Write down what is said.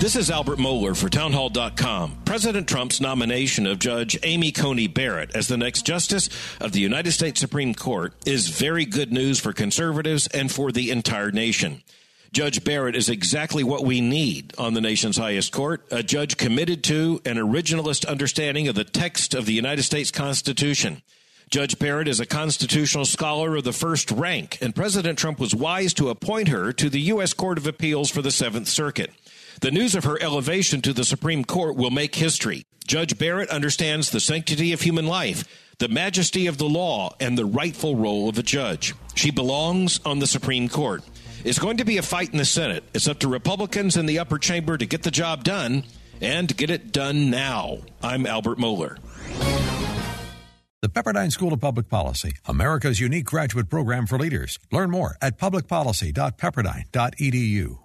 This is Albert Mohler for Townhall.com. President Trump's nomination of Judge Amy Coney Barrett as the next Justice of the United States Supreme Court is very good news for conservatives and for the entire nation. Judge Barrett is exactly what we need on the nation's highest court a judge committed to an originalist understanding of the text of the United States Constitution. Judge Barrett is a constitutional scholar of the first rank, and President Trump was wise to appoint her to the U.S. Court of Appeals for the Seventh Circuit. The news of her elevation to the Supreme Court will make history. Judge Barrett understands the sanctity of human life, the majesty of the law, and the rightful role of a judge. She belongs on the Supreme Court. It's going to be a fight in the Senate. It's up to Republicans in the upper chamber to get the job done and get it done now. I'm Albert Mohler. The Pepperdine School of Public Policy, America's unique graduate program for leaders. Learn more at publicpolicy.pepperdine.edu.